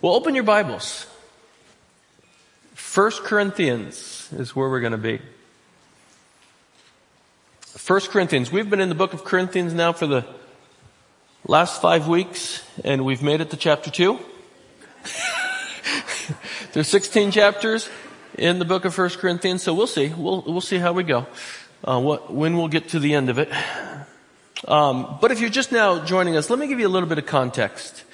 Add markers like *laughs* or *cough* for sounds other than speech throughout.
Well, open your Bibles. First Corinthians is where we're going to be. First Corinthians. We've been in the book of Corinthians now for the last five weeks, and we've made it to chapter two. *laughs* There's 16 chapters in the book of First Corinthians, so we'll see. We'll we'll see how we go. Uh, what, when we'll get to the end of it. Um, but if you're just now joining us, let me give you a little bit of context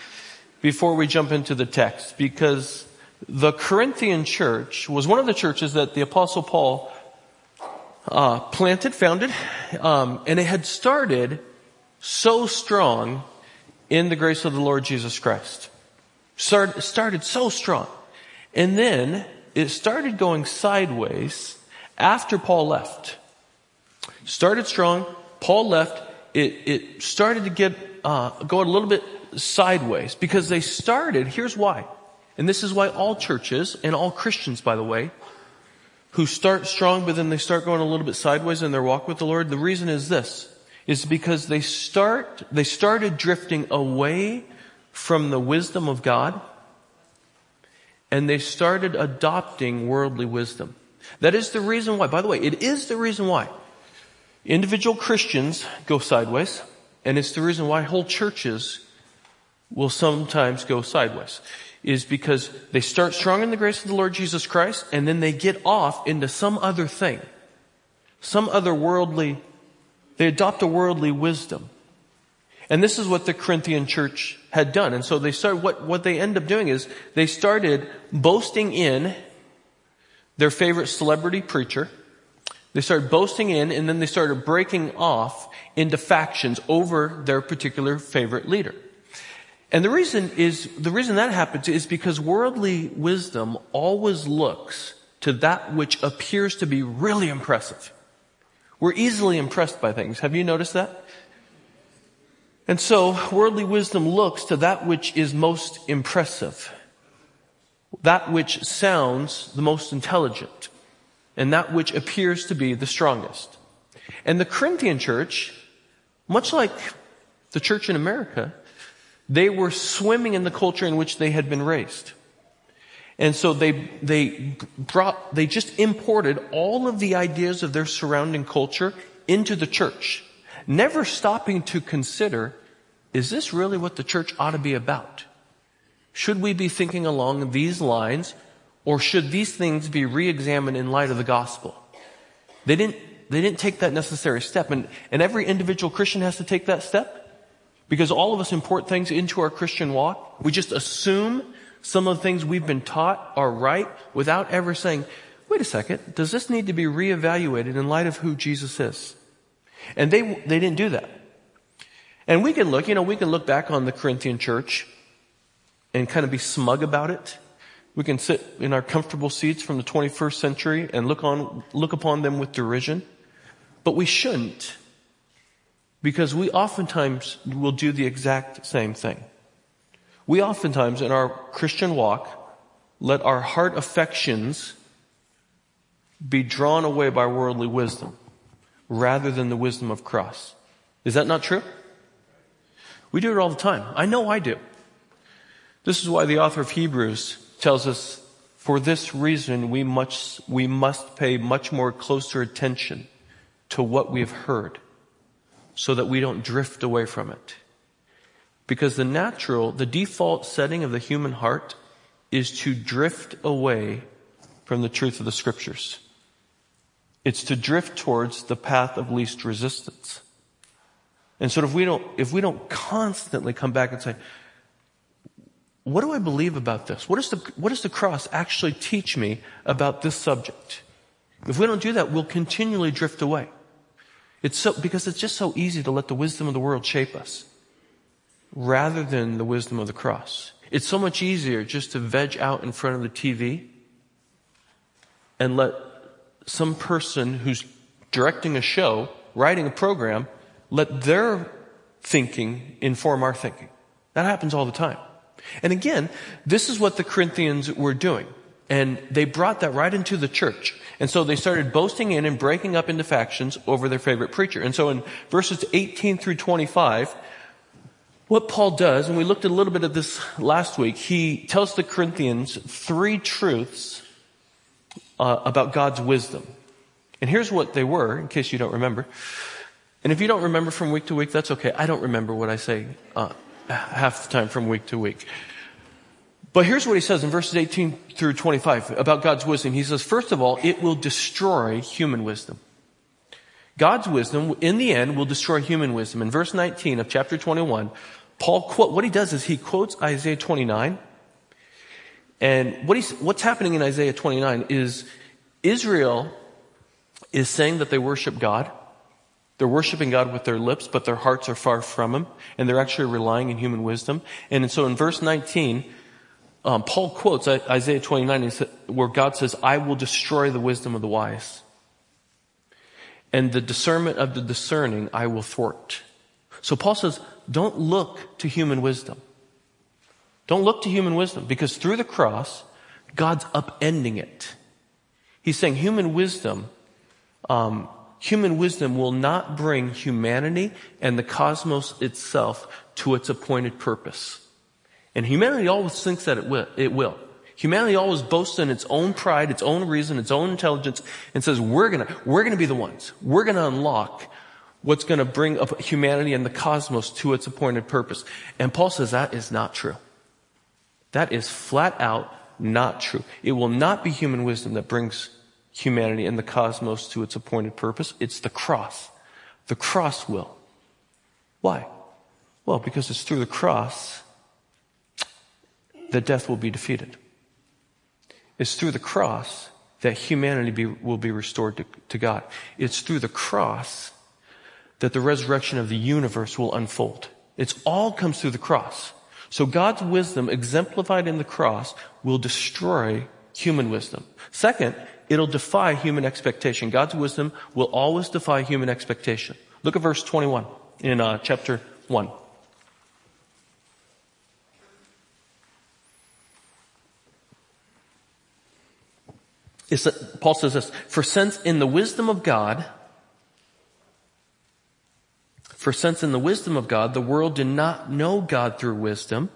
before we jump into the text, because the Corinthian church was one of the churches that the Apostle Paul uh, planted, founded, um, and it had started so strong in the grace of the Lord Jesus Christ. Started, started so strong. And then it started going sideways after Paul left. Started strong, Paul left, it, it started to get, uh, go a little bit sideways because they started, here's why. And this is why all churches and all Christians, by the way, who start strong but then they start going a little bit sideways in their walk with the Lord, the reason is this, is because they start, they started drifting away from the wisdom of God and they started adopting worldly wisdom. That is the reason why, by the way, it is the reason why individual Christians go sideways and it's the reason why whole churches will sometimes go sideways is because they start strong in the grace of the Lord Jesus Christ and then they get off into some other thing. Some other worldly, they adopt a worldly wisdom. And this is what the Corinthian church had done. And so they started, what, what they end up doing is they started boasting in their favorite celebrity preacher. They started boasting in and then they started breaking off into factions over their particular favorite leader. And the reason is, the reason that happens is because worldly wisdom always looks to that which appears to be really impressive. We're easily impressed by things. Have you noticed that? And so worldly wisdom looks to that which is most impressive. That which sounds the most intelligent. And that which appears to be the strongest. And the Corinthian church, much like the church in America, they were swimming in the culture in which they had been raised. And so they, they brought, they just imported all of the ideas of their surrounding culture into the church, never stopping to consider, is this really what the church ought to be about? Should we be thinking along these lines, or should these things be re-examined in light of the gospel? They didn't, they didn't take that necessary step, and, and every individual Christian has to take that step. Because all of us import things into our Christian walk. We just assume some of the things we've been taught are right without ever saying, wait a second, does this need to be reevaluated in light of who Jesus is? And they, they didn't do that. And we can look, you know, we can look back on the Corinthian church and kind of be smug about it. We can sit in our comfortable seats from the 21st century and look on, look upon them with derision. But we shouldn't. Because we oftentimes will do the exact same thing. We oftentimes in our Christian walk let our heart affections be drawn away by worldly wisdom rather than the wisdom of Christ. Is that not true? We do it all the time. I know I do. This is why the author of Hebrews tells us, for this reason we must, we must pay much more closer attention to what we have heard so that we don't drift away from it. Because the natural, the default setting of the human heart is to drift away from the truth of the scriptures. It's to drift towards the path of least resistance. And so if we don't, if we don't constantly come back and say, what do I believe about this? What, is the, what does the cross actually teach me about this subject? If we don't do that, we'll continually drift away. It's so, because it's just so easy to let the wisdom of the world shape us rather than the wisdom of the cross. It's so much easier just to veg out in front of the TV and let some person who's directing a show, writing a program, let their thinking inform our thinking. That happens all the time. And again, this is what the Corinthians were doing. And they brought that right into the church. And so they started boasting in and breaking up into factions over their favorite preacher. And so in verses 18 through 25, what Paul does, and we looked at a little bit of this last week, he tells the Corinthians three truths uh, about God's wisdom. And here's what they were, in case you don't remember. And if you don't remember from week to week, that's okay. I don't remember what I say uh, half the time from week to week. But here's what he says in verses 18 through 25 about God's wisdom. He says, first of all, it will destroy human wisdom. God's wisdom, in the end, will destroy human wisdom. In verse 19 of chapter 21, Paul quote, what he does is he quotes Isaiah 29. And what what's happening in Isaiah 29 is Israel is saying that they worship God. They're worshiping God with their lips, but their hearts are far from Him, and they're actually relying in human wisdom. And so in verse 19, um, Paul quotes Isaiah 29 where God says, I will destroy the wisdom of the wise. And the discernment of the discerning I will thwart. So Paul says, don't look to human wisdom. Don't look to human wisdom because through the cross, God's upending it. He's saying human wisdom, um, human wisdom will not bring humanity and the cosmos itself to its appointed purpose. And humanity always thinks that it will. It will. Humanity always boasts in its own pride, its own reason, its own intelligence, and says, we're gonna, we're gonna be the ones. We're gonna unlock what's gonna bring up humanity and the cosmos to its appointed purpose. And Paul says that is not true. That is flat out not true. It will not be human wisdom that brings humanity and the cosmos to its appointed purpose. It's the cross. The cross will. Why? Well, because it's through the cross that death will be defeated. It's through the cross that humanity be, will be restored to, to God. It's through the cross that the resurrection of the universe will unfold. It all comes through the cross. So God's wisdom exemplified in the cross will destroy human wisdom. Second, it'll defy human expectation. God's wisdom will always defy human expectation. Look at verse 21 in uh, chapter 1. It's, Paul says this, for since in the wisdom of God, for since in the wisdom of God, the world did not know God through wisdom,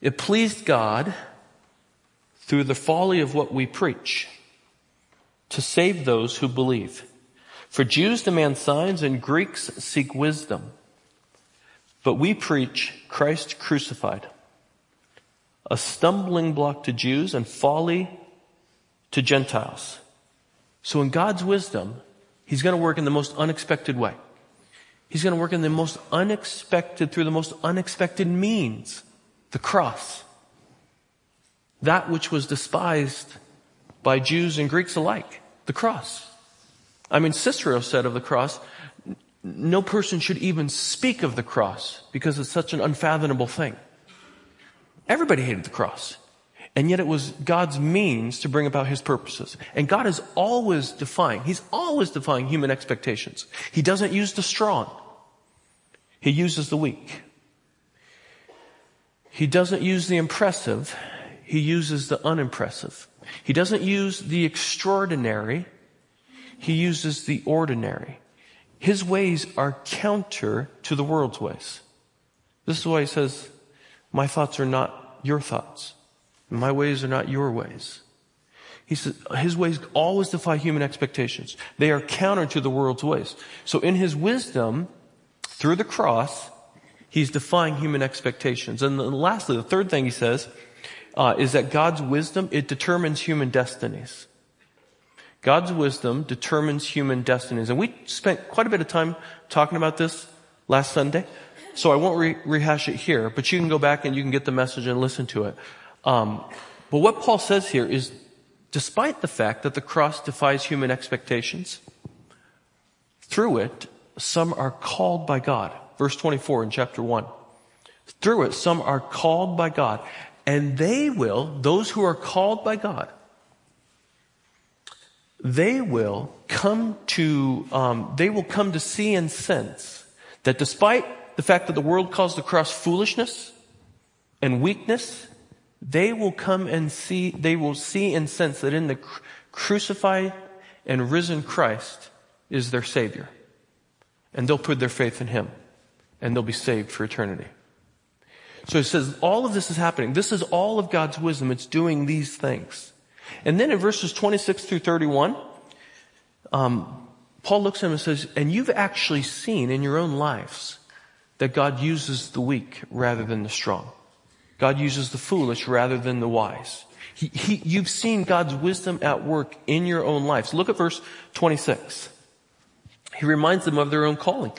it pleased God through the folly of what we preach to save those who believe. For Jews demand signs and Greeks seek wisdom. But we preach Christ crucified, a stumbling block to Jews and folly to Gentiles. So in God's wisdom, He's going to work in the most unexpected way. He's going to work in the most unexpected, through the most unexpected means. The cross. That which was despised by Jews and Greeks alike. The cross. I mean, Cicero said of the cross, no person should even speak of the cross because it's such an unfathomable thing. Everybody hated the cross. And yet it was God's means to bring about his purposes. And God is always defying, he's always defying human expectations. He doesn't use the strong. He uses the weak. He doesn't use the impressive. He uses the unimpressive. He doesn't use the extraordinary. He uses the ordinary. His ways are counter to the world's ways. This is why he says, my thoughts are not your thoughts. My ways are not your ways. He says, his ways always defy human expectations. They are counter to the world's ways. So in his wisdom, through the cross, he's defying human expectations. And then lastly, the third thing he says, uh, is that God's wisdom, it determines human destinies. God's wisdom determines human destinies. And we spent quite a bit of time talking about this last Sunday. So I won't re- rehash it here, but you can go back and you can get the message and listen to it. Um, but what Paul says here is, despite the fact that the cross defies human expectations, through it, some are called by God. Verse 24 in chapter 1. Through it, some are called by God. And they will, those who are called by God, they will come to, um, they will come to see and sense that despite the fact that the world calls the cross foolishness and weakness they will come and see, they will see and sense that in the crucified and risen Christ is their Savior. And they'll put their faith in Him. and they'll be saved for eternity. So he says all of this is happening. This is all of God's wisdom. It's doing these things. And then in verses 26 through 31, um, Paul looks at him and says, and you've actually seen in your own lives that God uses the weak rather than the strong. God uses the foolish rather than the wise. He, he, you've seen God's wisdom at work in your own lives. Look at verse 26. He reminds them of their own calling.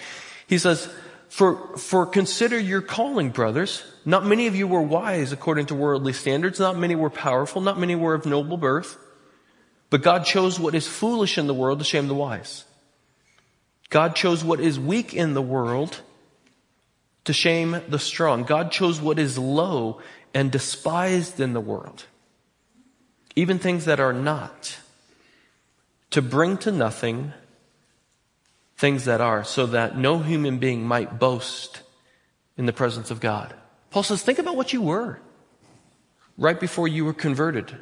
He says, for, for consider your calling, brothers. Not many of you were wise according to worldly standards. Not many were powerful. Not many were of noble birth. But God chose what is foolish in the world to shame the wise. God chose what is weak in the world to shame the strong. God chose what is low and despised in the world. Even things that are not. To bring to nothing things that are so that no human being might boast in the presence of God. Paul says, think about what you were right before you were converted.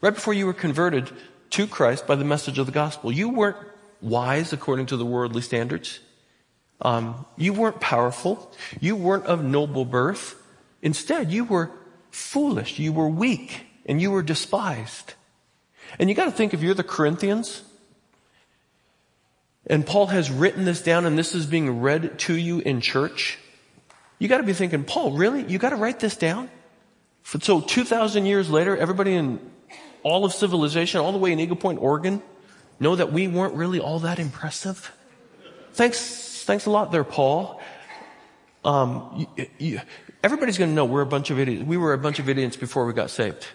Right before you were converted to Christ by the message of the gospel. You weren't wise according to the worldly standards. Um, you weren't powerful. You weren't of noble birth. Instead, you were foolish. You were weak and you were despised. And you got to think if you're the Corinthians, and Paul has written this down and this is being read to you in church, you gotta be thinking, Paul, really? You gotta write this down? So 2,000 years later, everybody in all of civilization, all the way in Eagle Point, Oregon, know that we weren't really all that impressive? Thanks, thanks a lot there, Paul. Um, you, you, everybody's gonna know we're a bunch of idiots. We were a bunch of idiots before we got saved.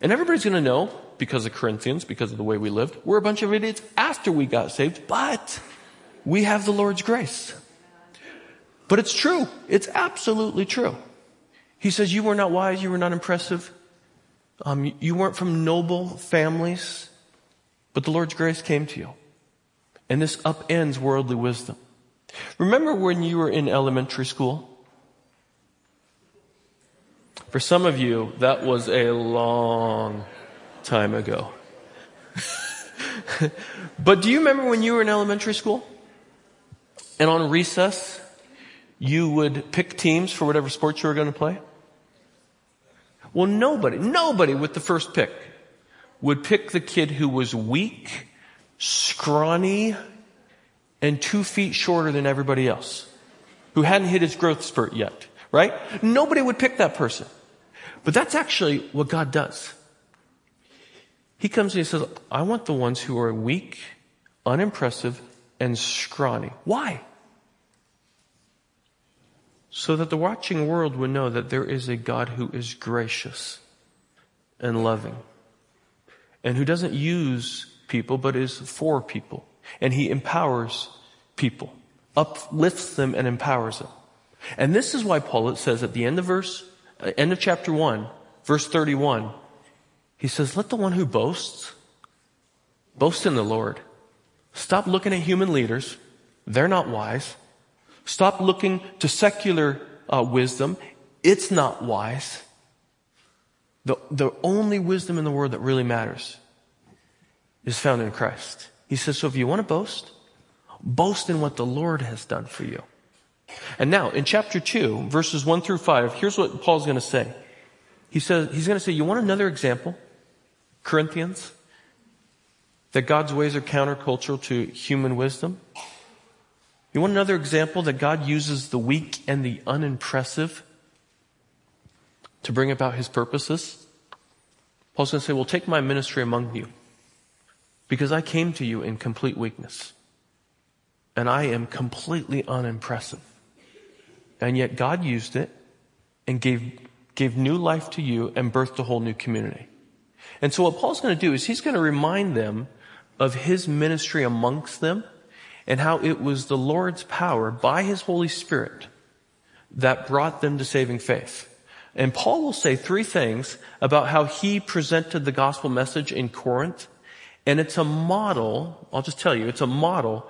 And everybody's gonna know, because of Corinthians, because of the way we lived, we're a bunch of idiots after we got saved, but we have the Lord's grace. But it's true. It's absolutely true. He says, you were not wise, you were not impressive, um, you weren't from noble families, but the Lord's grace came to you. And this upends worldly wisdom. Remember when you were in elementary school? For some of you, that was a long time ago. *laughs* but do you remember when you were in elementary school? And on recess, you would pick teams for whatever sports you were going to play? Well, nobody, nobody with the first pick would pick the kid who was weak, scrawny, and two feet shorter than everybody else, who hadn't hit his growth spurt yet, right? Nobody would pick that person. But that's actually what God does. He comes and he says, I want the ones who are weak, unimpressive, and scrawny. Why? So that the watching world would know that there is a God who is gracious and loving and who doesn't use people but is for people. And he empowers people, uplifts them and empowers them. And this is why Paul says at the end of verse uh, end of chapter 1, verse 31, he says, let the one who boasts boast in the Lord. Stop looking at human leaders. They're not wise. Stop looking to secular uh, wisdom. It's not wise. The, the only wisdom in the world that really matters is found in Christ. He says, so if you want to boast, boast in what the Lord has done for you. And now, in chapter 2, verses 1 through 5, here's what Paul's going to say. He says, he's going to say, you want another example? Corinthians? That God's ways are countercultural to human wisdom? You want another example that God uses the weak and the unimpressive to bring about his purposes? Paul's going to say, well, take my ministry among you because I came to you in complete weakness and I am completely unimpressive. And yet God used it and gave, gave new life to you and birthed a whole new community. And so what Paul's going to do is he's going to remind them of his ministry amongst them and how it was the Lord's power by his Holy Spirit that brought them to saving faith. And Paul will say three things about how he presented the gospel message in Corinth. And it's a model, I'll just tell you, it's a model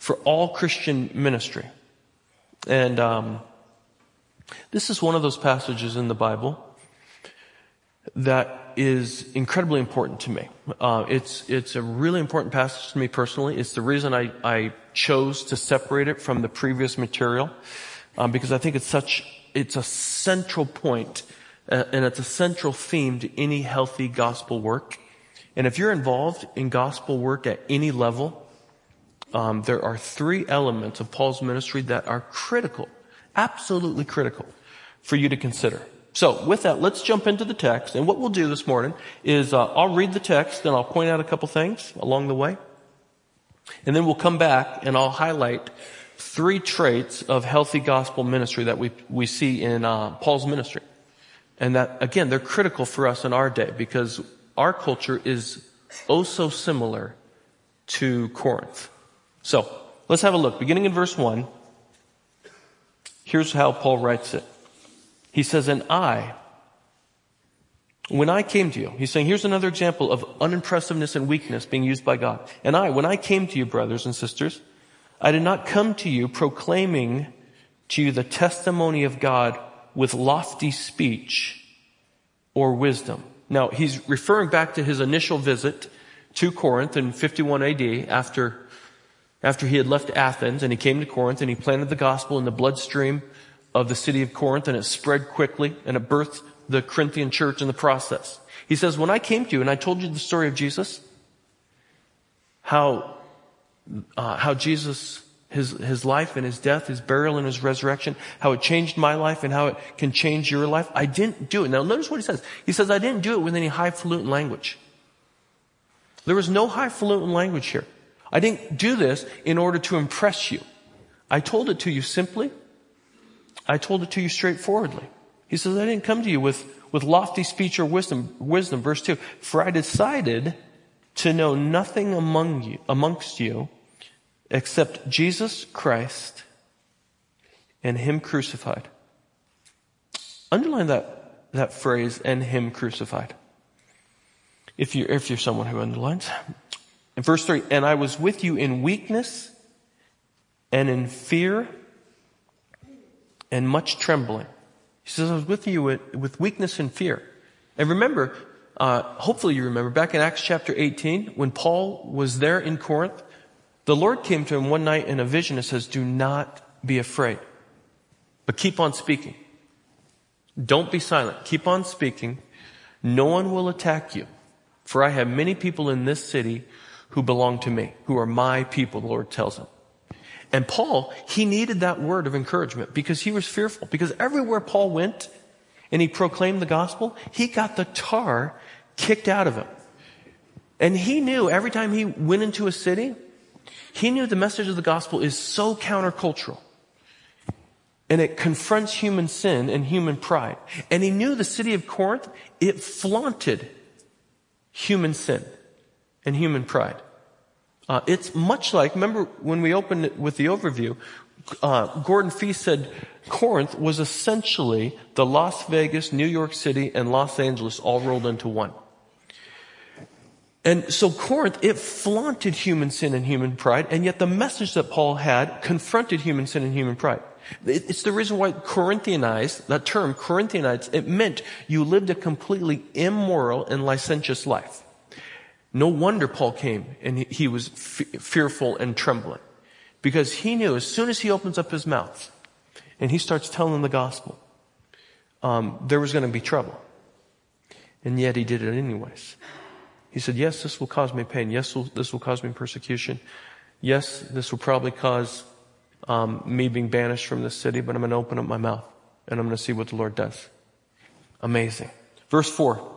for all Christian ministry. And um, this is one of those passages in the Bible that is incredibly important to me. Uh, it's it's a really important passage to me personally. It's the reason I, I chose to separate it from the previous material. um, because I think it's such, it's a central point, uh, and it's a central theme to any healthy gospel work. And if you're involved in gospel work at any level, um, there are three elements of Paul's ministry that are critical, absolutely critical for you to consider. So with that, let's jump into the text. And what we'll do this morning is uh, I'll read the text then I'll point out a couple things along the way. And then we'll come back and I'll highlight three traits of healthy gospel ministry that we, we see in uh, Paul's ministry. And that, again, they're critical for us in our day because our culture is oh so similar to Corinth. So, let's have a look. Beginning in verse 1, here's how Paul writes it. He says, and I, when I came to you, he's saying, here's another example of unimpressiveness and weakness being used by God. And I, when I came to you, brothers and sisters, I did not come to you proclaiming to you the testimony of God with lofty speech or wisdom. Now, he's referring back to his initial visit to Corinth in 51 AD after, after he had left Athens and he came to Corinth and he planted the gospel in the bloodstream of the city of Corinth and it spread quickly and it birthed the Corinthian church in the process. He says, when I came to you and I told you the story of Jesus, how, uh, how Jesus his, his life and his death, his burial and his resurrection, how it changed my life and how it can change your life. I didn't do it. Now notice what he says. He says, I didn't do it with any highfalutin language. There was no highfalutin language here. I didn't do this in order to impress you. I told it to you simply. I told it to you straightforwardly. He says, I didn't come to you with, with lofty speech or wisdom, wisdom. Verse two, for I decided to know nothing among you, amongst you except Jesus Christ and Him crucified. Underline that, that phrase, and Him crucified. If you're, if you're someone who underlines. In verse 3, and I was with you in weakness and in fear and much trembling. He says, I was with you with, with weakness and fear. And remember, uh, hopefully you remember, back in Acts chapter 18, when Paul was there in Corinth, the Lord came to him one night in a vision and says, do not be afraid, but keep on speaking. Don't be silent. Keep on speaking. No one will attack you. For I have many people in this city who belong to me, who are my people, the Lord tells him. And Paul, he needed that word of encouragement because he was fearful. Because everywhere Paul went and he proclaimed the gospel, he got the tar kicked out of him. And he knew every time he went into a city, he knew the message of the gospel is so countercultural. And it confronts human sin and human pride. And he knew the city of Corinth, it flaunted human sin and human pride. Uh, it's much like, remember when we opened it with the overview, uh, Gordon Fee said Corinth was essentially the Las Vegas, New York City, and Los Angeles all rolled into one. And so Corinth, it flaunted human sin and human pride, and yet the message that Paul had confronted human sin and human pride. It's the reason why Corinthianized, that term, Corinthianized, it meant you lived a completely immoral and licentious life. No wonder Paul came and he was fearful and trembling. Because he knew as soon as he opens up his mouth and he starts telling the gospel, um, there was going to be trouble. And yet he did it anyways. He said, yes, this will cause me pain. Yes, this will cause me persecution. Yes, this will probably cause um, me being banished from this city, but I'm going to open up my mouth and I'm going to see what the Lord does. Amazing. Verse four.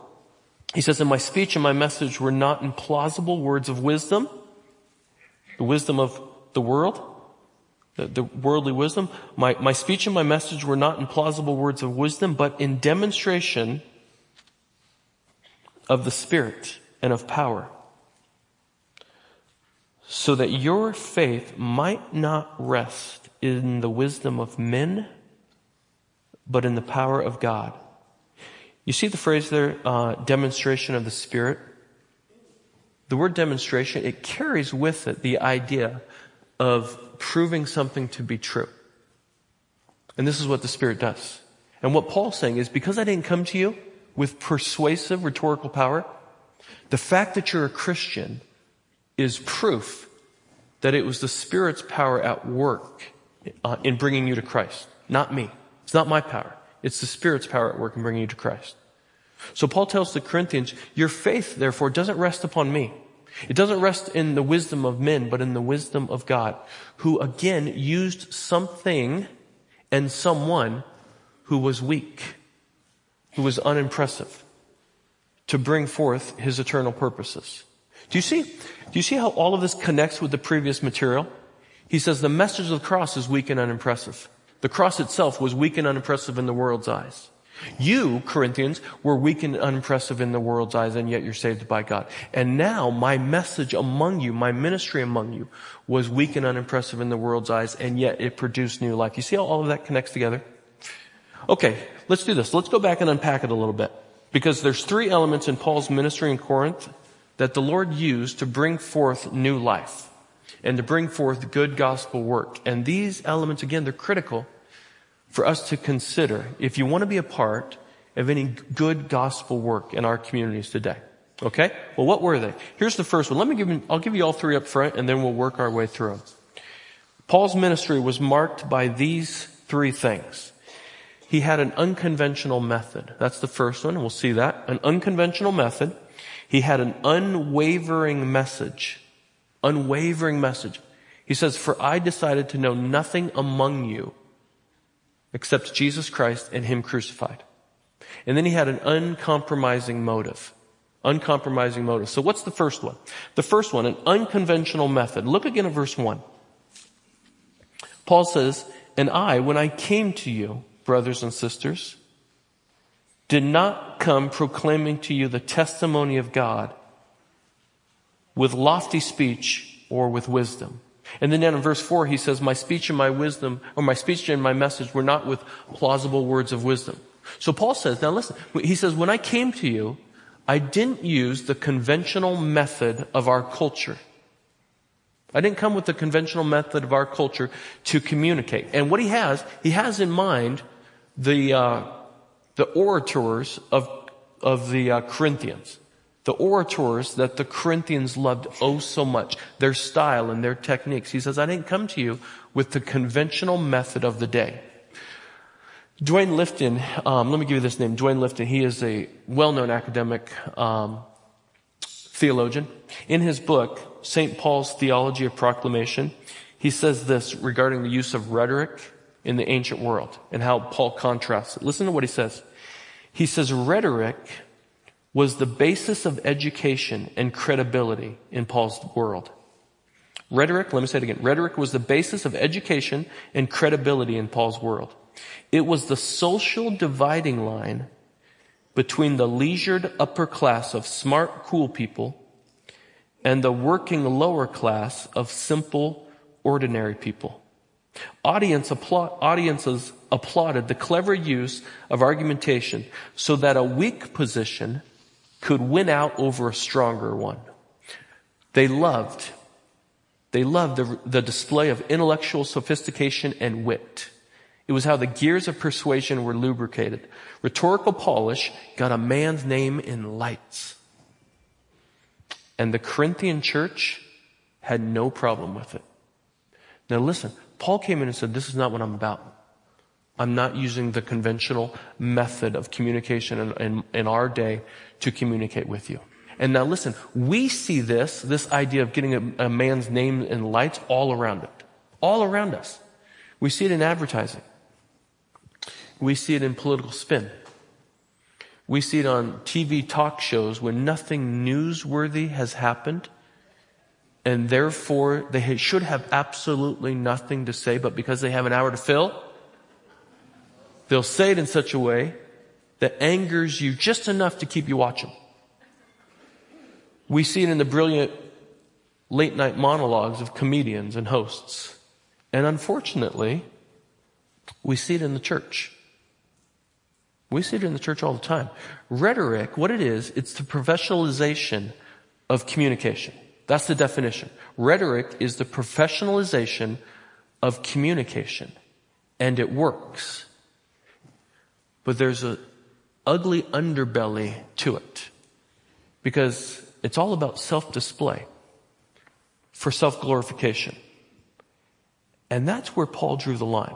He says, and my speech and my message were not in plausible words of wisdom, the wisdom of the world, the, the worldly wisdom. My, my speech and my message were not in plausible words of wisdom, but in demonstration of the Spirit and of power, so that your faith might not rest in the wisdom of men, but in the power of God. You see the phrase there, uh, demonstration of the Spirit? The word demonstration, it carries with it the idea of proving something to be true. And this is what the Spirit does. And what Paul's saying is because I didn't come to you with persuasive rhetorical power, the fact that you're a Christian is proof that it was the Spirit's power at work uh, in bringing you to Christ. not me. It's not my power. It's the Spirit's power at work in bringing you to Christ. So Paul tells the Corinthians, your faith, therefore, doesn't rest upon me. It doesn't rest in the wisdom of men, but in the wisdom of God, who again used something and someone who was weak, who was unimpressive, to bring forth his eternal purposes. Do you see, do you see how all of this connects with the previous material? He says the message of the cross is weak and unimpressive. The cross itself was weak and unimpressive in the world's eyes. You, Corinthians, were weak and unimpressive in the world's eyes, and yet you're saved by God. And now my message among you, my ministry among you, was weak and unimpressive in the world's eyes, and yet it produced new life. You see how all of that connects together? Okay, let's do this. Let's go back and unpack it a little bit. Because there's three elements in Paul's ministry in Corinth that the Lord used to bring forth new life and to bring forth good gospel work. And these elements, again, they're critical for us to consider if you want to be a part of any good gospel work in our communities today. Okay? Well, what were they? Here's the first one. Let me give you, I'll give you all three up front and then we'll work our way through them. Paul's ministry was marked by these three things. He had an unconventional method. That's the first one. We'll see that. An unconventional method. He had an unwavering message. Unwavering message. He says, for I decided to know nothing among you except Jesus Christ and Him crucified. And then he had an uncompromising motive. Uncompromising motive. So what's the first one? The first one, an unconventional method. Look again at verse 1. Paul says, And I, when I came to you, brothers and sisters, did not come proclaiming to you the testimony of God with lofty speech or with wisdom. And then down in verse 4, he says, My speech and my wisdom, or my speech and my message were not with plausible words of wisdom. So Paul says, now listen, he says, when I came to you, I didn't use the conventional method of our culture. I didn't come with the conventional method of our culture to communicate. And what he has, he has in mind the, uh, the orators of, of the uh, Corinthians the orators that the Corinthians loved oh so much, their style and their techniques. He says, I didn't come to you with the conventional method of the day. Duane Litfin, um, let me give you this name, Duane Litfin. He is a well-known academic um, theologian. In his book, St. Paul's Theology of Proclamation, he says this regarding the use of rhetoric in the ancient world and how Paul contrasts it. Listen to what he says. He says, rhetoric was the basis of education and credibility in Paul's world. Rhetoric, let me say it again. Rhetoric was the basis of education and credibility in Paul's world. It was the social dividing line between the leisured upper class of smart, cool people and the working lower class of simple, ordinary people. Audience applaud, audiences applauded the clever use of argumentation so that a weak position could win out over a stronger one. They loved, they loved the, the display of intellectual sophistication and wit. It was how the gears of persuasion were lubricated. Rhetorical polish got a man's name in lights. And the Corinthian church had no problem with it. Now listen, Paul came in and said, this is not what I'm about. I'm not using the conventional method of communication in, in, in, our day to communicate with you. And now listen, we see this, this idea of getting a, a man's name in lights all around it. All around us. We see it in advertising. We see it in political spin. We see it on TV talk shows when nothing newsworthy has happened and therefore they should have absolutely nothing to say, but because they have an hour to fill, They'll say it in such a way that angers you just enough to keep you watching. We see it in the brilliant late night monologues of comedians and hosts. And unfortunately, we see it in the church. We see it in the church all the time. Rhetoric, what it is, it's the professionalization of communication. That's the definition. Rhetoric is the professionalization of communication. And it works. But there's an ugly underbelly to it because it's all about self-display for self-glorification. And that's where Paul drew the line.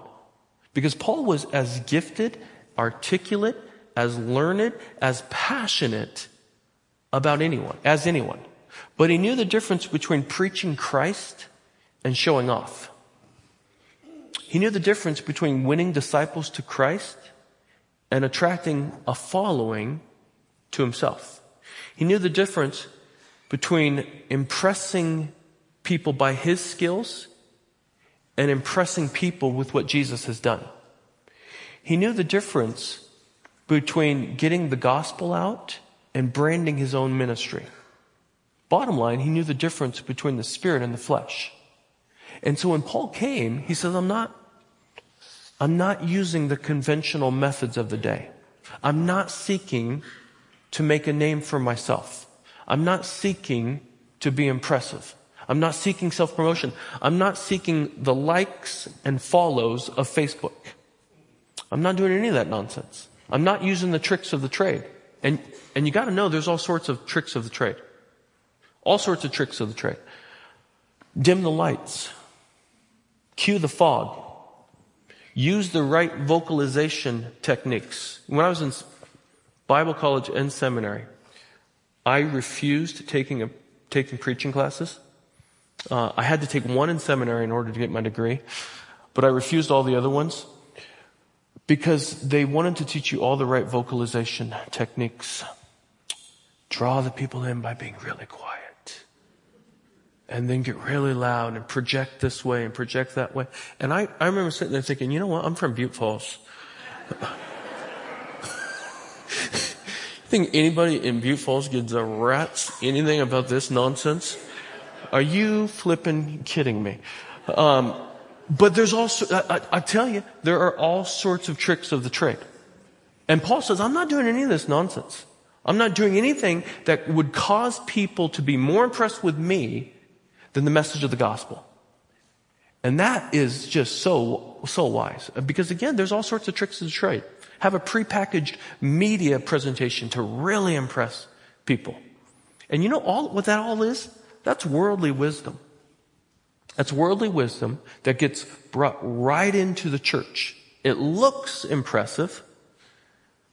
Because Paul was as gifted, articulate, as learned, as passionate about anyone, as anyone. But he knew the difference between preaching Christ and showing off. He knew the difference between winning disciples to Christ and attracting a following to himself. He knew the difference between impressing people by his skills and impressing people with what Jesus has done. He knew the difference between getting the gospel out and branding his own ministry. Bottom line, he knew the difference between the spirit and the flesh. And so when Paul came, he says, I'm not, I'm not using the conventional methods of the day. I'm not seeking to make a name for myself. I'm not seeking to be impressive. I'm not seeking self-promotion. I'm not seeking the likes and follows of Facebook. I'm not doing any of that nonsense. I'm not using the tricks of the trade. And, and you gotta know there's all sorts of tricks of the trade. All sorts of tricks of the trade. Dim the lights. Cue the fog. Use the right vocalization techniques. When I was in Bible college and seminary, I refused taking a, taking preaching classes. Uh, I had to take one in seminary in order to get my degree, but I refused all the other ones because they wanted to teach you all the right vocalization techniques. Draw the people in by being really quiet. And then get really loud and project this way and project that way. And I, I remember sitting there thinking, you know what? I'm from Butte Falls. *laughs* think anybody in Butte Falls gives a rat's anything about this nonsense? Are you flipping kidding me? Um, but there's also, I, I, I tell you, there are all sorts of tricks of the trade. And Paul says, I'm not doing any of this nonsense. I'm not doing anything that would cause people to be more impressed with me than the message of the gospel. And that is just so, so wise. Because again, there's all sorts of tricks of the trade have a prepackaged media presentation to really impress people. And you know all, what that all is? That's worldly wisdom. That's worldly wisdom that gets brought right into the church. It looks impressive,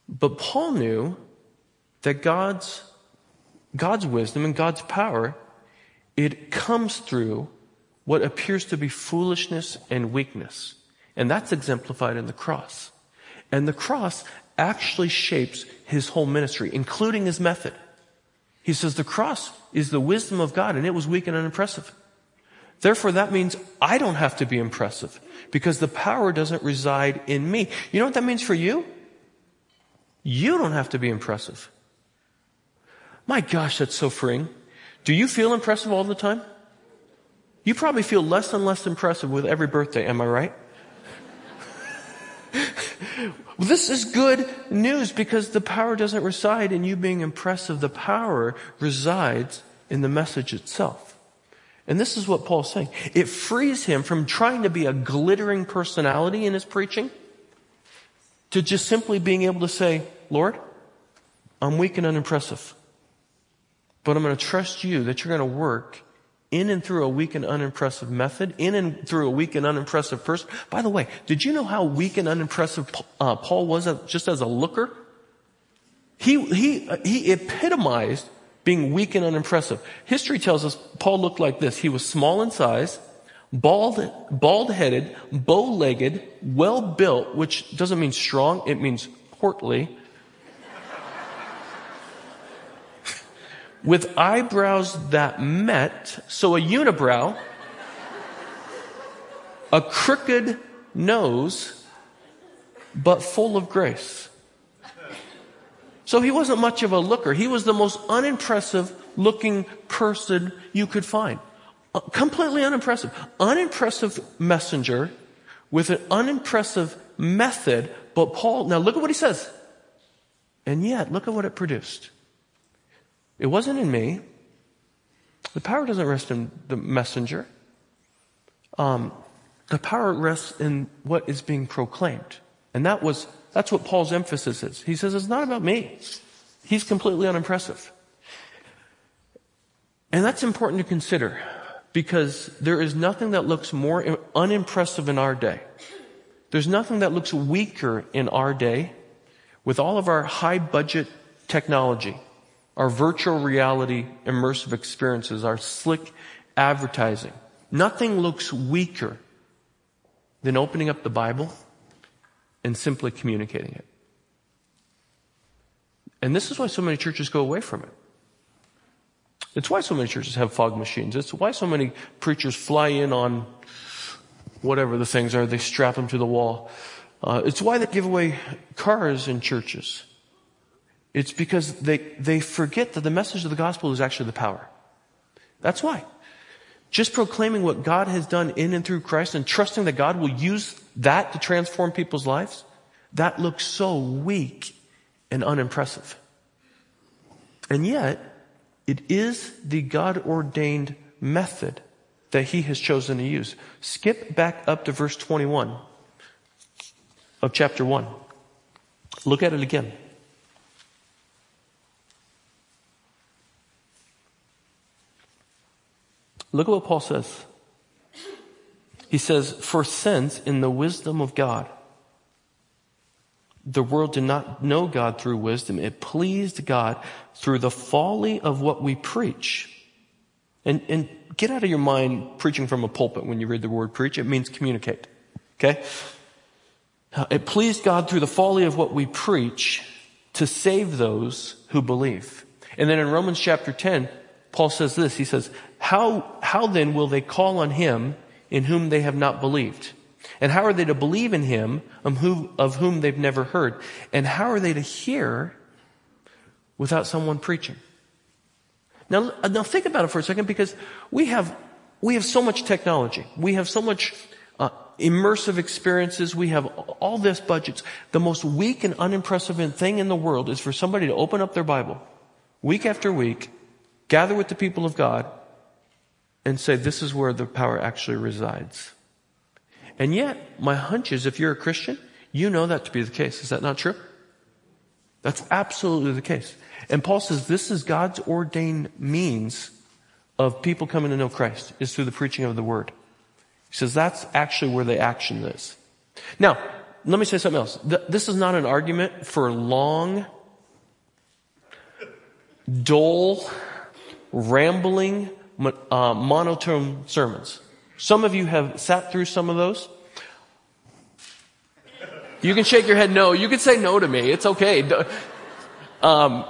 but Paul knew that God's, God's wisdom and God's power, it comes through what appears to be foolishness and weakness. And that's exemplified in the cross. And the cross actually shapes his whole ministry, including his method. He says the cross is the wisdom of God and it was weak and unimpressive. Therefore, that means I don't have to be impressive because the power doesn't reside in me. You know what that means for you? You don't have to be impressive. My gosh, that's so freeing. Do you feel impressive all the time? You probably feel less and less impressive with every birthday, am I right? *laughs* This is good news because the power doesn't reside in you being impressive. The power resides in the message itself. And this is what Paul's saying. It frees him from trying to be a glittering personality in his preaching to just simply being able to say, Lord, I'm weak and unimpressive, but I'm going to trust you that you're going to work in and through a weak and unimpressive method, in and through a weak and unimpressive person. By the way, did you know how weak and unimpressive uh, Paul was just as a looker? He, he, he epitomized being weak and unimpressive. History tells us Paul looked like this. He was small in size, bald, bald-headed, bow-legged, well-built, which doesn't mean strong, it means portly, with eyebrows that met, so a unibrow, a crooked nose, but full of grace. So he wasn't much of a looker. He was the most unimpressive looking person you could find. Uh, completely unimpressive. Unimpressive messenger with an unimpressive method. But Paul, now look at what he says. And yet, look at what it produced. It wasn't in me. The power doesn't rest in the messenger. Um, the power rests in what is being proclaimed. And that was, that's what Paul's emphasis is. He says, it's not about me. He's completely unimpressive. And that's important to consider because there is nothing that looks more unimpressive in our day There's nothing that looks weaker in our day with all of our high budget technology, our virtual reality immersive experiences, our slick advertising. Nothing looks weaker than opening up the Bible and simply communicating it. And this is why so many churches go away from it. It's why so many churches have fog machines. It's why so many preachers fly in on whatever the things are. They strap them to the wall. Uh, it's why they give away cars in churches. It's because they, they forget that the message of the gospel is actually the power. That's why. Just proclaiming what God has done in and through Christ and trusting that God will use that to transform people's lives, that looks so weak and unimpressive. And yet, it is the God ordained method that he has chosen to use. Skip back up to verse 21 of chapter 1. Look at it again. Look at what Paul says. He says, For since in the wisdom of God, the world did not know God through wisdom, it pleased God through the folly of what we preach. And, and get out of your mind preaching from a pulpit when you read the word preach. It means communicate. Okay? It pleased God through the folly of what we preach to save those who believe. And then in Romans chapter 10, Paul says this. He says, how, how then will they call on him in whom they have not believed? And how are they to believe in him of whom, they've never heard? And how are they to hear without someone preaching? Now, now think about it for a second because we have, we have so much technology. We have so much uh, immersive experiences. We have all this budgets. The most weak and unimpressive thing in the world is for somebody to open up their Bible week after week, gather with the people of God, and say, this is where the power actually resides. And yet, my hunch is if you're a Christian, you know that to be the case. Is that not true? That's absolutely the case. And Paul says this is God's ordained means of people coming to know Christ is through the preaching of the word. He says that's actually where the action is. Now, let me say something else. This is not an argument for long, dull, rambling, uh, monotone sermons. Some of you have sat through some of those. You can shake your head no. You can say no to me. It's okay. Um,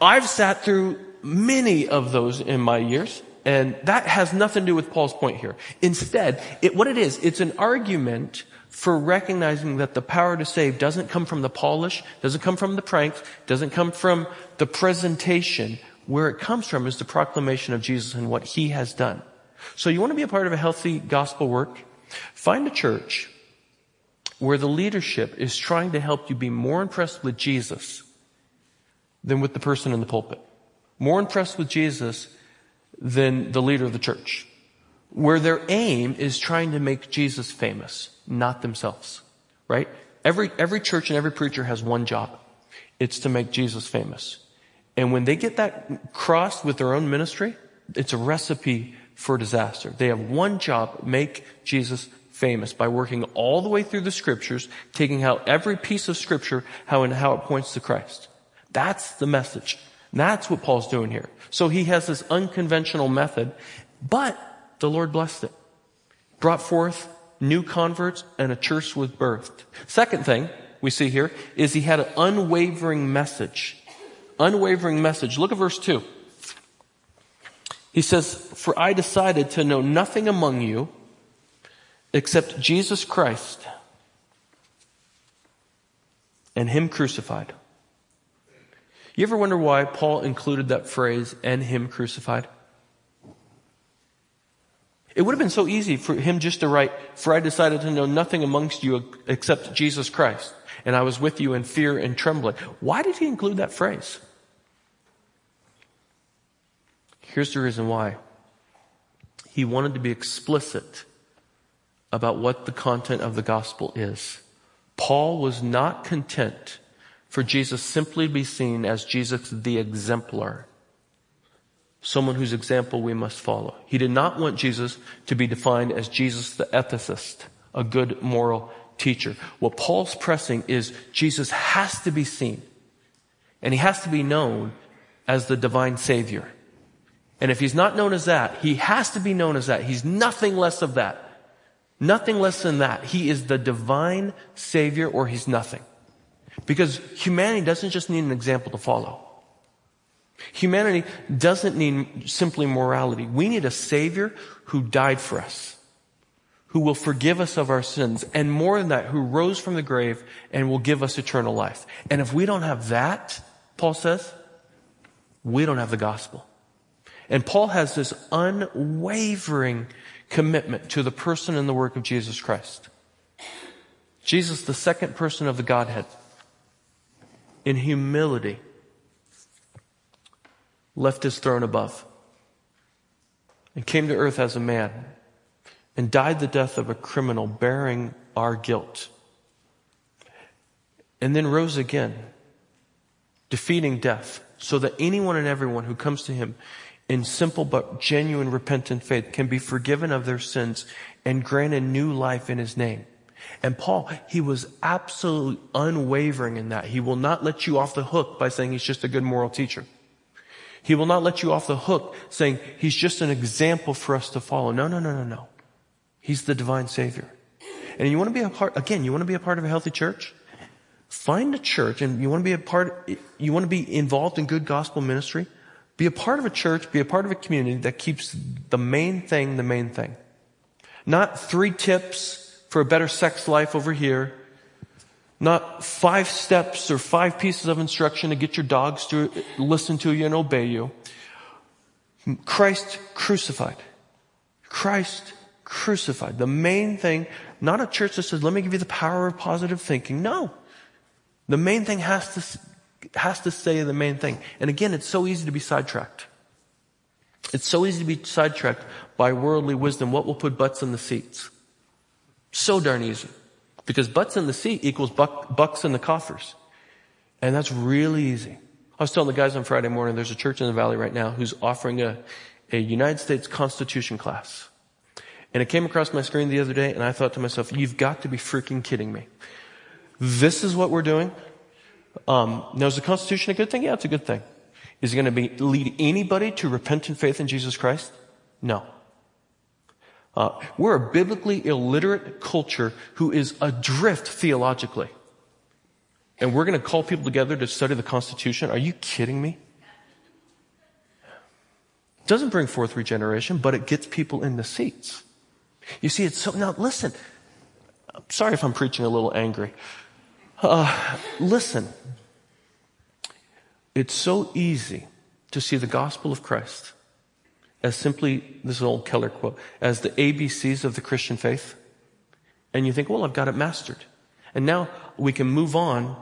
I've sat through many of those in my years, and that has nothing to do with Paul's point here. Instead, it, what it is, it's an argument for recognizing that the power to save doesn't come from the polish, doesn't come from the pranks, doesn't come from the presentation. Where it comes from is the proclamation of Jesus and what he has done. So you want to be a part of a healthy gospel work? Find a church where the leadership is trying to help you be more impressed with Jesus than with the person in the pulpit. More impressed with Jesus than the leader of the church. Where their aim is trying to make Jesus famous, not themselves. Right? Every, every church and every preacher has one job. It's to make Jesus famous. And when they get that crossed with their own ministry, it's a recipe for disaster. They have one job, make Jesus famous by working all the way through the scriptures, taking out every piece of scripture, how and how it points to Christ. That's the message. That's what Paul's doing here. So he has this unconventional method, but the Lord blessed it. Brought forth new converts and a church was birthed. Second thing we see here is he had an unwavering message. Unwavering message. Look at verse 2. He says, For I decided to know nothing among you except Jesus Christ and Him crucified. You ever wonder why Paul included that phrase, and Him crucified? It would have been so easy for him just to write, For I decided to know nothing amongst you except Jesus Christ, and I was with you in fear and trembling. Why did he include that phrase? Here's the reason why. He wanted to be explicit about what the content of the gospel is. Paul was not content for Jesus simply to be seen as Jesus the exemplar, someone whose example we must follow. He did not want Jesus to be defined as Jesus the ethicist, a good moral teacher. What Paul's pressing is Jesus has to be seen and he has to be known as the divine savior. And if he's not known as that, he has to be known as that. He's nothing less of that. Nothing less than that. He is the divine savior or he's nothing. Because humanity doesn't just need an example to follow. Humanity doesn't need simply morality. We need a savior who died for us, who will forgive us of our sins, and more than that, who rose from the grave and will give us eternal life. And if we don't have that, Paul says, we don't have the gospel. And Paul has this unwavering commitment to the person and the work of Jesus Christ. Jesus, the second person of the Godhead, in humility, left his throne above and came to earth as a man and died the death of a criminal bearing our guilt and then rose again, defeating death so that anyone and everyone who comes to him in simple but genuine repentant faith can be forgiven of their sins and granted new life in his name. And Paul, he was absolutely unwavering in that. He will not let you off the hook by saying he's just a good moral teacher. He will not let you off the hook saying he's just an example for us to follow. No, no, no, no, no. He's the divine savior. And you want to be a part, again, you want to be a part of a healthy church? Find a church and you want to be a part, you want to be involved in good gospel ministry? Be a part of a church, be a part of a community that keeps the main thing the main thing. Not three tips for a better sex life over here. Not five steps or five pieces of instruction to get your dogs to listen to you and obey you. Christ crucified. Christ crucified. The main thing, not a church that says, let me give you the power of positive thinking. No. The main thing has to has to say the main thing. And again, it's so easy to be sidetracked. It's so easy to be sidetracked by worldly wisdom. What will put butts in the seats? So darn easy. Because butts in the seat equals buck, bucks in the coffers. And that's really easy. I was telling the guys on Friday morning, there's a church in the valley right now who's offering a, a United States Constitution class. And it came across my screen the other day and I thought to myself, you've got to be freaking kidding me. This is what we're doing? Um, now, is the Constitution a good thing? Yeah, it's a good thing. Is it going to be, lead anybody to repentant faith in Jesus Christ? No. Uh, we're a biblically illiterate culture who is adrift theologically. And we're going to call people together to study the Constitution? Are you kidding me? It doesn't bring forth regeneration, but it gets people in the seats. You see, it's so, now listen, I'm sorry if I'm preaching a little angry. Uh, listen, it's so easy to see the gospel of Christ as simply, this is an old Keller quote, as the ABCs of the Christian faith. And you think, well, I've got it mastered. And now we can move on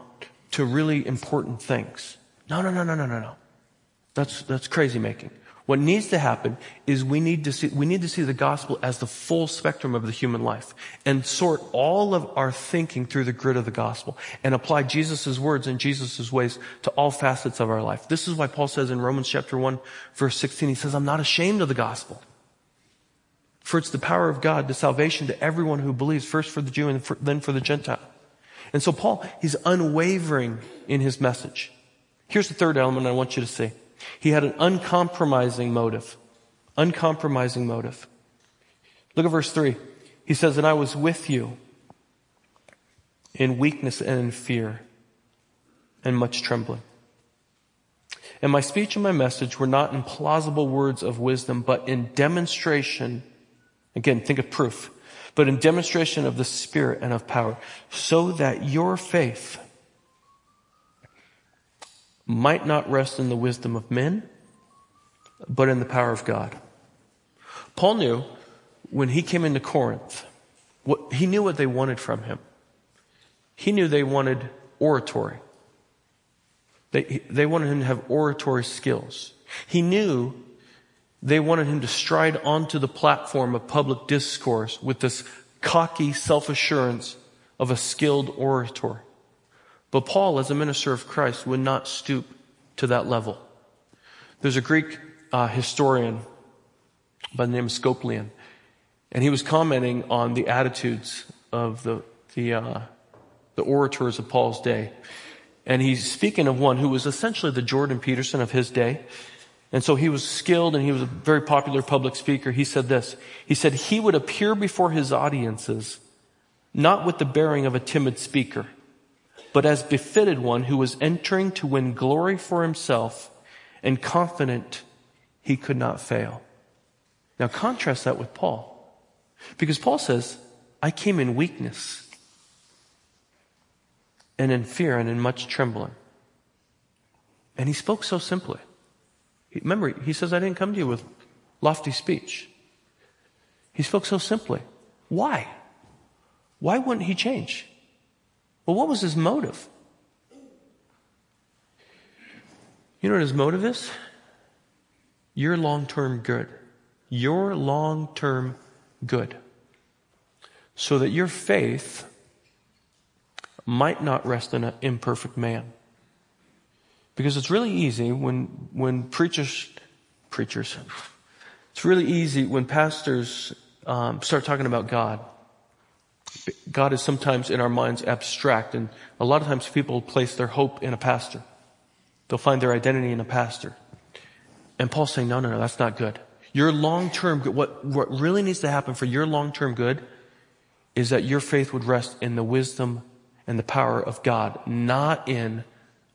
to really important things. No, no, no, no, no, no, no. That's, that's crazy making. What needs to happen is we need to see, we need to see the gospel as the full spectrum of the human life and sort all of our thinking through the grid of the gospel and apply Jesus' words and Jesus' ways to all facets of our life. This is why Paul says in Romans chapter 1 verse 16, he says, I'm not ashamed of the gospel. For it's the power of God to salvation to everyone who believes, first for the Jew and then for the Gentile. And so Paul, he's unwavering in his message. Here's the third element I want you to see. He had an uncompromising motive. Uncompromising motive. Look at verse 3. He says, And I was with you in weakness and in fear and much trembling. And my speech and my message were not in plausible words of wisdom, but in demonstration. Again, think of proof, but in demonstration of the Spirit and of power, so that your faith might not rest in the wisdom of men, but in the power of God. Paul knew when he came into Corinth, what, he knew what they wanted from him. He knew they wanted oratory. They, they wanted him to have oratory skills. He knew they wanted him to stride onto the platform of public discourse with this cocky self-assurance of a skilled orator. But Paul, as a minister of Christ, would not stoop to that level. There's a Greek uh, historian by the name of Scopion, and he was commenting on the attitudes of the the, uh, the orators of Paul's day. And he's speaking of one who was essentially the Jordan Peterson of his day. And so he was skilled and he was a very popular public speaker. He said this. He said he would appear before his audiences not with the bearing of a timid speaker, but as befitted one who was entering to win glory for himself and confident he could not fail. Now contrast that with Paul. Because Paul says, I came in weakness and in fear and in much trembling. And he spoke so simply. Remember, he says, I didn't come to you with lofty speech. He spoke so simply. Why? Why wouldn't he change? Well, what was his motive? You know what his motive is? Your long term good. Your long term good. So that your faith might not rest in an imperfect man. Because it's really easy when, when preachers, preachers, it's really easy when pastors um, start talking about God. God is sometimes in our minds abstract, and a lot of times people place their hope in a pastor. They'll find their identity in a pastor. And Paul's saying, no, no, no, that's not good. Your long-term good, what, what really needs to happen for your long-term good is that your faith would rest in the wisdom and the power of God, not in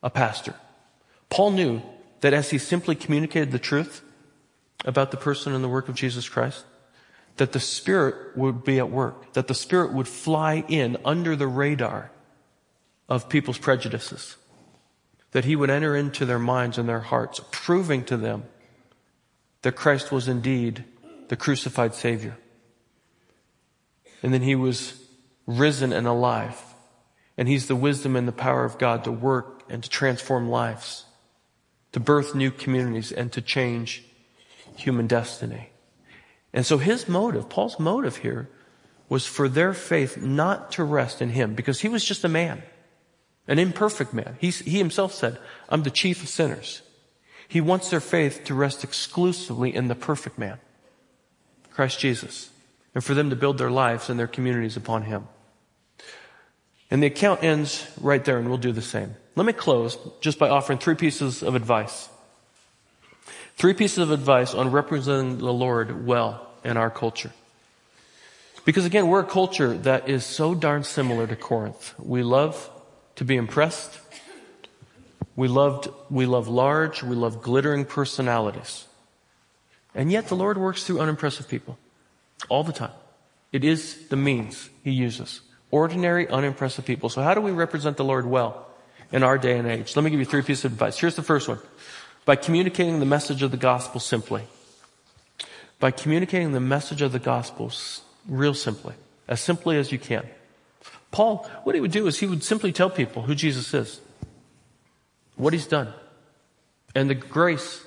a pastor. Paul knew that as he simply communicated the truth about the person and the work of Jesus Christ, that the Spirit would be at work, that the Spirit would fly in under the radar of people's prejudices, that he would enter into their minds and their hearts, proving to them that Christ was indeed the crucified Savior. And then he was risen and alive. And he's the wisdom and the power of God to work and to transform lives to birth new communities and to change human destiny. And so his motive, Paul's motive here, was for their faith not to rest in him because he was just a man, an imperfect man. He's, he himself said, I'm the chief of sinners. He wants their faith to rest exclusively in the perfect man, Christ Jesus, and for them to build their lives and their communities upon him. And the account ends right there, and we'll do the same. Let me close just by offering three pieces of advice. Three pieces of advice on representing the Lord well in our culture. Because again, we're a culture that is so darn similar to Corinth. We love to be impressed. We loved, we love large, we love glittering personalities. And yet the Lord works through unimpressive people all the time. It is the means He uses. Ordinary, unimpressive people. So how do we represent the Lord well in our day and age? Let me give you three pieces of advice. Here's the first one. By communicating the message of the gospel simply. By communicating the message of the gospel real simply. As simply as you can. Paul, what he would do is he would simply tell people who Jesus is. What he's done. And the grace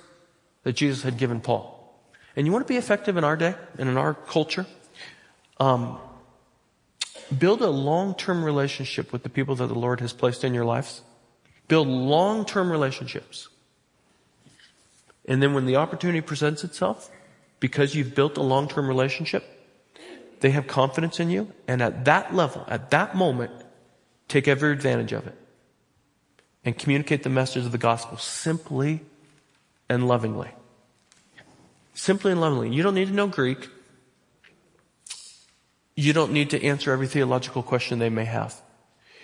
that Jesus had given Paul. And you want to be effective in our day and in our culture? Um, Build a long-term relationship with the people that the Lord has placed in your lives. Build long-term relationships. And then when the opportunity presents itself, because you've built a long-term relationship, they have confidence in you. And at that level, at that moment, take every advantage of it. And communicate the message of the gospel simply and lovingly. Simply and lovingly. You don't need to know Greek. You don't need to answer every theological question they may have.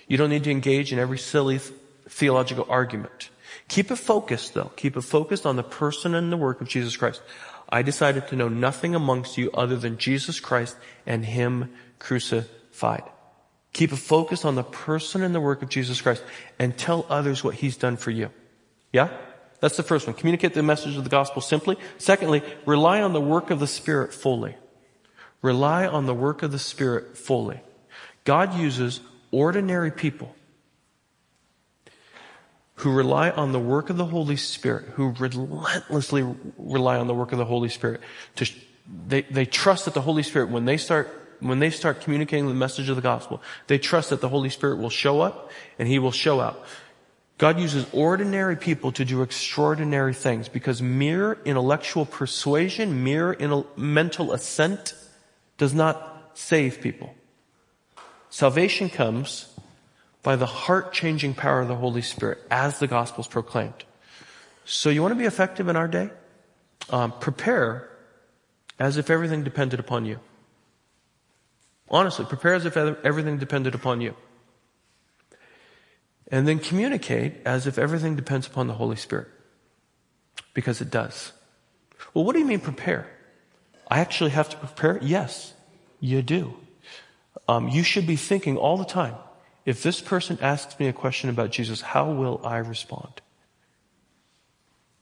You don't need to engage in every silly theological argument. Keep it focused though. Keep it focused on the person and the work of Jesus Christ. I decided to know nothing amongst you other than Jesus Christ and Him crucified. Keep it focused on the person and the work of Jesus Christ and tell others what He's done for you. Yeah? That's the first one. Communicate the message of the gospel simply. Secondly, rely on the work of the Spirit fully. Rely on the work of the Spirit fully. God uses ordinary people who rely on the work of the Holy Spirit, who relentlessly rely on the work of the Holy Spirit. To, they, they trust that the Holy Spirit, when they start when they start communicating the message of the gospel, they trust that the Holy Spirit will show up and He will show out. God uses ordinary people to do extraordinary things because mere intellectual persuasion, mere mental assent does not save people. Salvation comes by the heart changing power of the Holy Spirit as the gospel is proclaimed. So you want to be effective in our day? Um, prepare as if everything depended upon you. Honestly, prepare as if everything depended upon you. And then communicate as if everything depends upon the Holy Spirit. Because it does. Well, what do you mean prepare? I actually have to prepare? Yes, you do. Um, you should be thinking all the time if this person asks me a question about Jesus, how will I respond?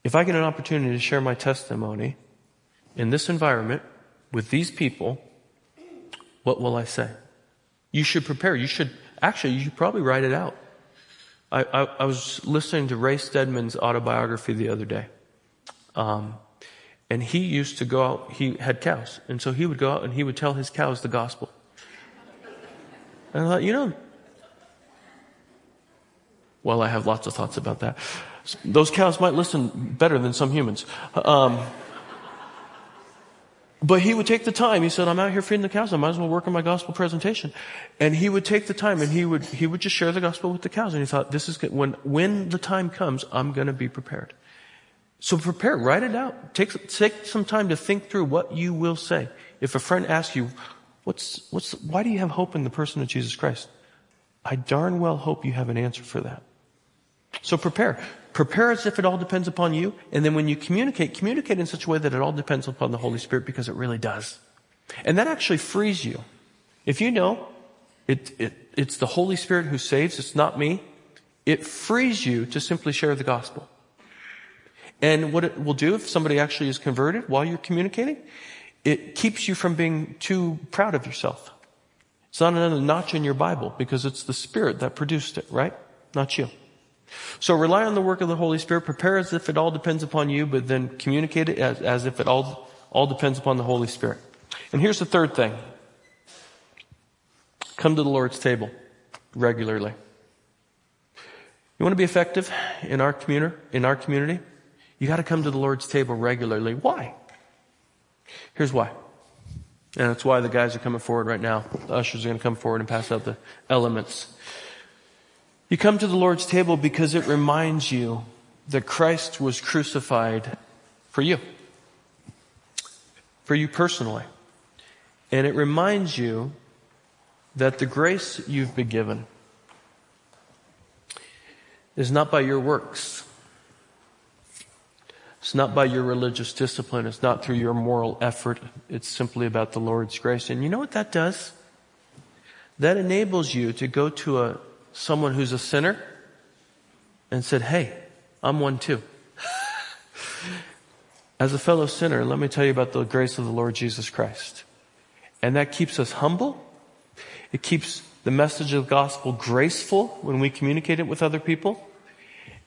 If I get an opportunity to share my testimony in this environment with these people, what will I say? You should prepare. You should, actually, you should probably write it out. I, I, I was listening to Ray Stedman's autobiography the other day. Um, and he used to go out, he had cows. And so he would go out and he would tell his cows the gospel. And I thought, you know, well, I have lots of thoughts about that. Those cows might listen better than some humans. Um, but he would take the time. He said, I'm out here feeding the cows. I might as well work on my gospel presentation. And he would take the time and he would, he would just share the gospel with the cows. And he thought, this is good. When, when the time comes, I'm going to be prepared. So prepare, write it out. Take, take some time to think through what you will say. If a friend asks you, what's, what's, why do you have hope in the person of Jesus Christ? I darn well hope you have an answer for that. So prepare. Prepare as if it all depends upon you. And then when you communicate, communicate in such a way that it all depends upon the Holy Spirit because it really does. And that actually frees you. If you know it, it, it's the Holy Spirit who saves, it's not me, it frees you to simply share the gospel. And what it will do if somebody actually is converted while you're communicating, it keeps you from being too proud of yourself. It's not another notch in your Bible because it's the Spirit that produced it, right? Not you. So rely on the work of the Holy Spirit. Prepare as if it all depends upon you, but then communicate it as, as if it all, all depends upon the Holy Spirit. And here's the third thing. Come to the Lord's table regularly. You want to be effective in our community, in our community? You got to come to the Lord's table regularly. Why? Here's why. And that's why the guys are coming forward right now. The ushers are going to come forward and pass out the elements. You come to the Lord's table because it reminds you that Christ was crucified for you. For you personally. And it reminds you that the grace you've been given is not by your works. It's not by your religious discipline. It's not through your moral effort. It's simply about the Lord's grace. And you know what that does? That enables you to go to a someone who's a sinner and said, Hey, I'm one too. *laughs* As a fellow sinner, let me tell you about the grace of the Lord Jesus Christ. And that keeps us humble. It keeps the message of the gospel graceful when we communicate it with other people.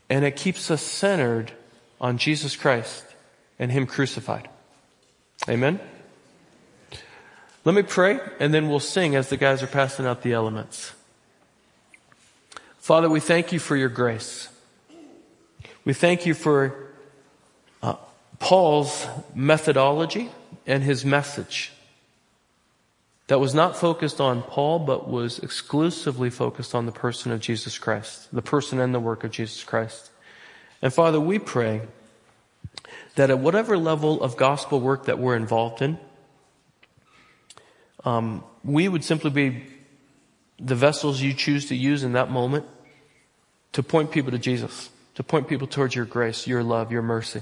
And it keeps us centered on Jesus Christ and Him crucified. Amen? Let me pray and then we'll sing as the guys are passing out the elements. Father, we thank you for your grace. We thank you for uh, Paul's methodology and his message that was not focused on Paul, but was exclusively focused on the person of Jesus Christ, the person and the work of Jesus Christ. And Father, we pray that at whatever level of gospel work that we're involved in, um, we would simply be the vessels you choose to use in that moment to point people to Jesus, to point people towards your grace, your love, your mercy.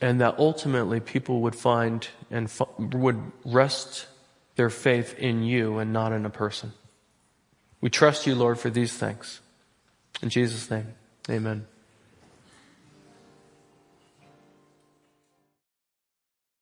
And that ultimately people would find and f- would rest their faith in you and not in a person. We trust you, Lord, for these things. In Jesus' name, amen.